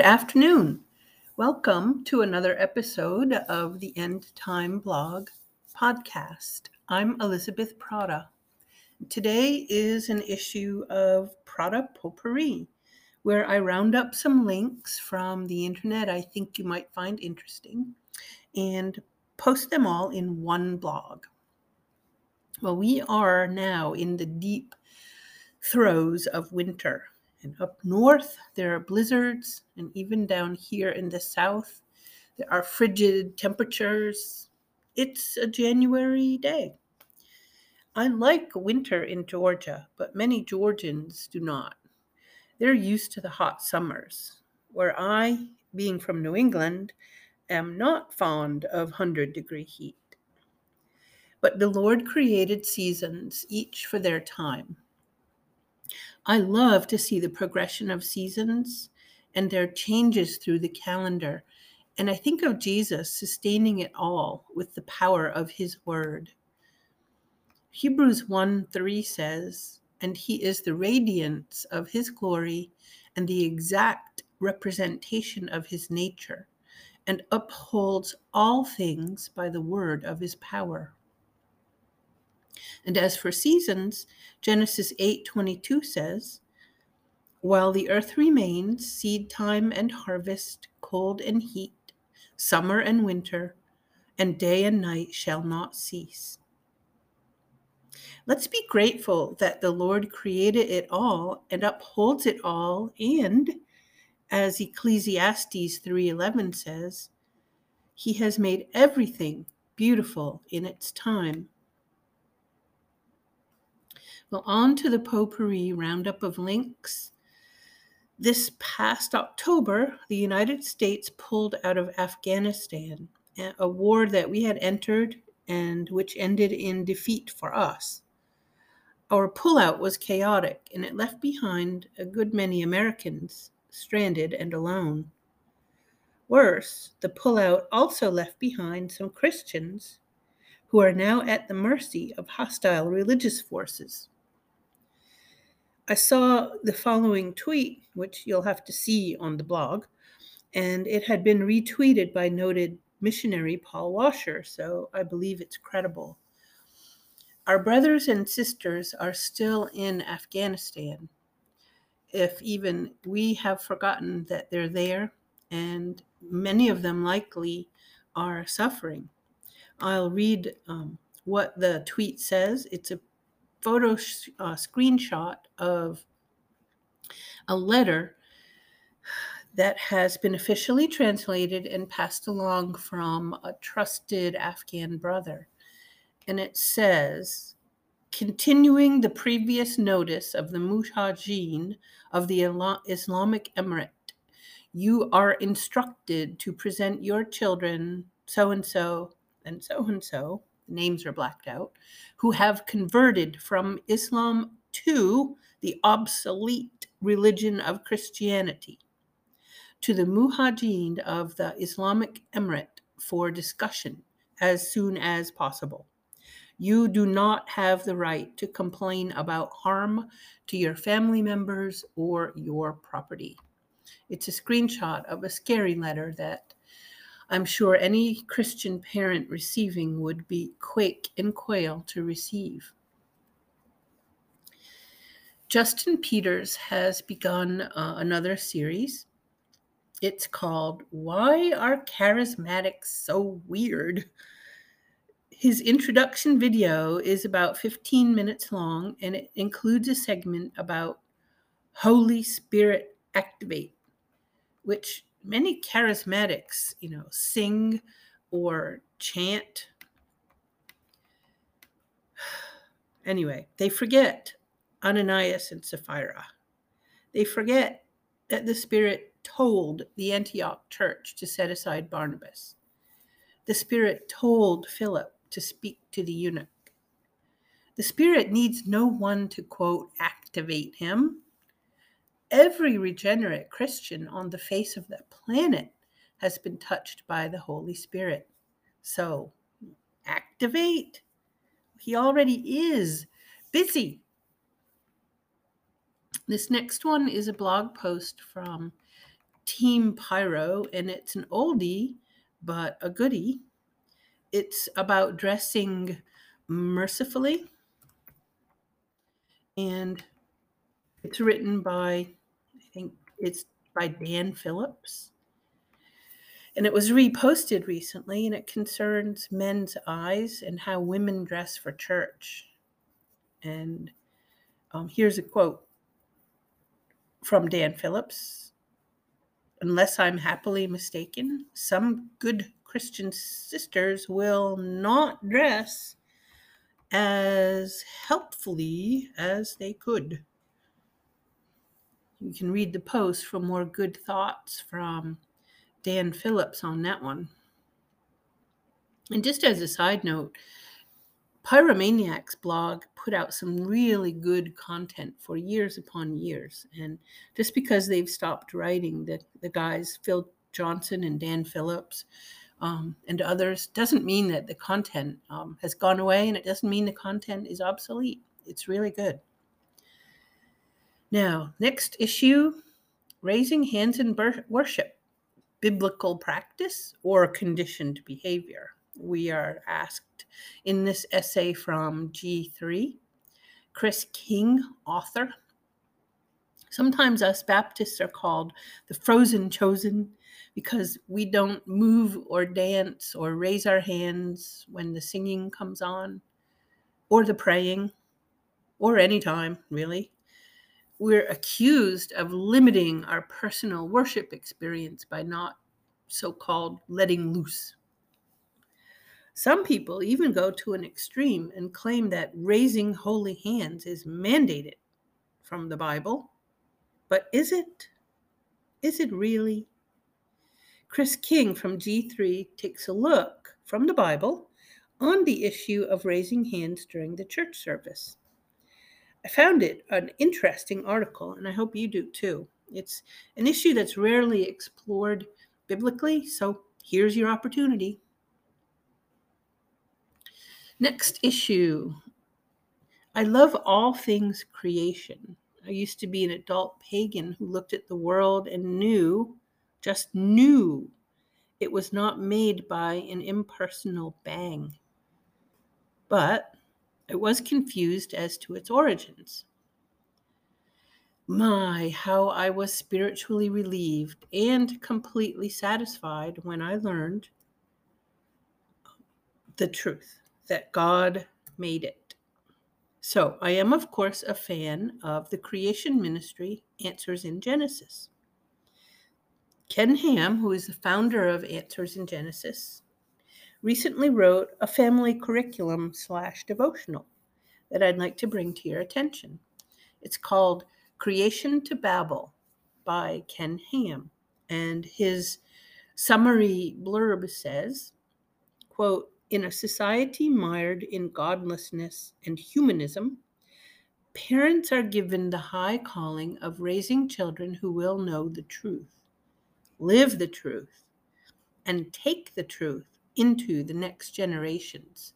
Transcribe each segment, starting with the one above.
Good afternoon. Welcome to another episode of the End Time Blog podcast. I'm Elizabeth Prata. Today is an issue of Prata Potpourri, where I round up some links from the internet I think you might find interesting and post them all in one blog. Well, we are now in the deep throes of winter and up north, there are blizzards, and even down here in the south, there are frigid temperatures. It's a January day. I like winter in Georgia, but many Georgians do not. They're used to the hot summers, where I, being from New England, am not fond of 100 degree heat. But the Lord created seasons, each for their time. I love to see the progression of seasons and their changes through the calendar. And I think of Jesus sustaining it all with the power of his word. Hebrews 1 3 says, And he is the radiance of his glory and the exact representation of his nature, and upholds all things by the word of his power. And as for seasons, Genesis 8:22 says, "While the earth remains, seed time and harvest, cold and heat, summer and winter, and day and night shall not cease." Let's be grateful that the Lord created it all and upholds it all and as Ecclesiastes 3:11 says, he has made everything beautiful in its time. Well, on to the potpourri roundup of links. This past October, the United States pulled out of Afghanistan, a war that we had entered and which ended in defeat for us. Our pullout was chaotic and it left behind a good many Americans stranded and alone. Worse, the pullout also left behind some Christians who are now at the mercy of hostile religious forces. I saw the following tweet, which you'll have to see on the blog, and it had been retweeted by noted missionary Paul Washer, so I believe it's credible. Our brothers and sisters are still in Afghanistan, if even we have forgotten that they're there, and many of them likely are suffering. I'll read um, what the tweet says. It's a photo uh, screenshot of a letter that has been officially translated and passed along from a trusted Afghan brother. And it says, continuing the previous notice of the Mujahideen of the Islamic Emirate, you are instructed to present your children so and so and so and so names are blacked out, who have converted from Islam to the obsolete religion of Christianity, to the Mujahideen of the Islamic Emirate for discussion as soon as possible. You do not have the right to complain about harm to your family members or your property. It's a screenshot of a scary letter that I'm sure any Christian parent receiving would be quake and quail to receive. Justin Peters has begun uh, another series. It's called Why Are Charismatics So Weird? His introduction video is about 15 minutes long and it includes a segment about Holy Spirit Activate, which many charismatics, you know, sing or chant. Anyway, they forget Ananias and Sapphira. They forget that the Spirit told the Antioch church to set aside Barnabas. The Spirit told Philip to speak to the eunuch. The Spirit needs no one to, quote, activate him every regenerate Christian on the face of the planet has been touched by the Holy Spirit. So activate. He already is busy. This next one is a blog post from Team Pyro, and it's an oldie, but a goodie. It's about dressing mercifully, and it's written by, think it's by Dan Phillips. And it was reposted recently, and it concerns men's eyes and how women dress for church. And um, here's a quote from Dan Phillips Unless I'm happily mistaken, some good Christian sisters will not dress as helpfully as they could. You can read the post for more good thoughts from Dan Phillips on that one. And just as a side note, Pyromaniac's blog put out some really good content for years upon years. And just because they've stopped writing, the, the guys, Phil Johnson and Dan Phillips, um, and others, doesn't mean that the content um, has gone away and it doesn't mean the content is obsolete. It's really good. Now, next issue raising hands in worship, biblical practice or conditioned behavior. We are asked in this essay from G3, Chris King, author. Sometimes us Baptists are called the frozen chosen because we don't move or dance or raise our hands when the singing comes on or the praying or any time, really we're accused of limiting our personal worship experience by not so called letting loose. Some people even go to an extreme and claim that raising holy hands is mandated from the Bible. But is it? Is it really? Chris King from G3 takes a look from the Bible on the issue of raising hands during the church service. I found it an interesting article, and I hope you do too. It's an issue that's rarely explored biblically, so here's your opportunity. Next issue. I love all things creation. I used to be an adult pagan who looked at the world and knew, just knew, it was not made by an impersonal bang. But I was confused as to its origins. My, how I was spiritually relieved and completely satisfied when I learned the truth that God made it. So, I am, of course, a fan of the creation ministry Answers in Genesis. Ken Ham, who is the founder of Answers in Genesis, recently wrote a family curriculum slash devotional that I'd like to bring to your attention. It's called Creation to Babel by Ken Ham. And his summary blurb says, quote, in a society mired in godlessness and humanism, parents are given the high calling of raising children who will know the truth, live the truth, and take the truth into the next generations.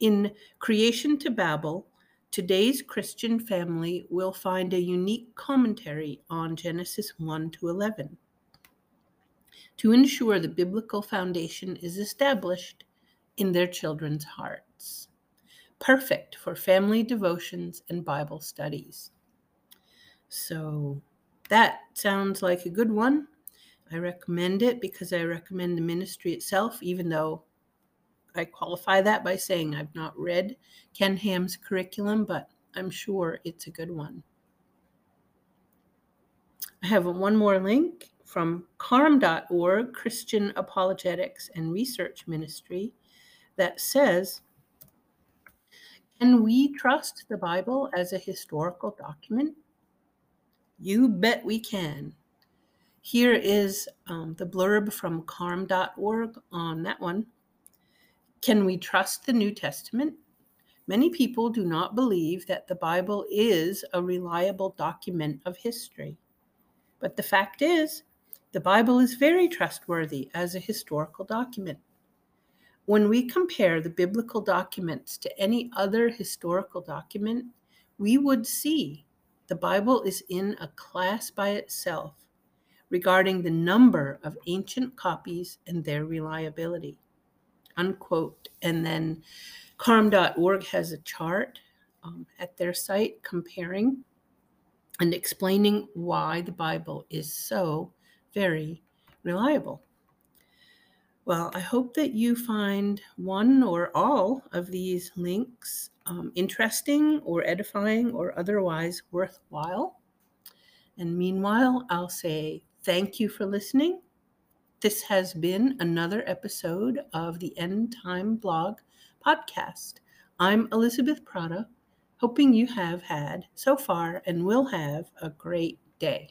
In Creation to Babel, today's Christian family will find a unique commentary on Genesis 1 to 11 to ensure the biblical foundation is established in their children's hearts. Perfect for family devotions and Bible studies. So that sounds like a good one. I recommend it because I recommend the ministry itself, even though I qualify that by saying I've not read Ken Ham's curriculum, but I'm sure it's a good one. I have one more link from carm.org, Christian Apologetics and Research Ministry, that says Can we trust the Bible as a historical document? You bet we can. Here is um, the blurb from carm.org on that one. Can we trust the New Testament? Many people do not believe that the Bible is a reliable document of history. But the fact is, the Bible is very trustworthy as a historical document. When we compare the biblical documents to any other historical document, we would see the Bible is in a class by itself regarding the number of ancient copies and their reliability. Unquote. And then carm.org has a chart um, at their site comparing and explaining why the Bible is so very reliable. Well, I hope that you find one or all of these links um, interesting or edifying or otherwise worthwhile. And meanwhile, I'll say thank you for listening. This has been another episode of the End Time Blog podcast. I'm Elizabeth Prata, hoping you have had so far and will have a great day.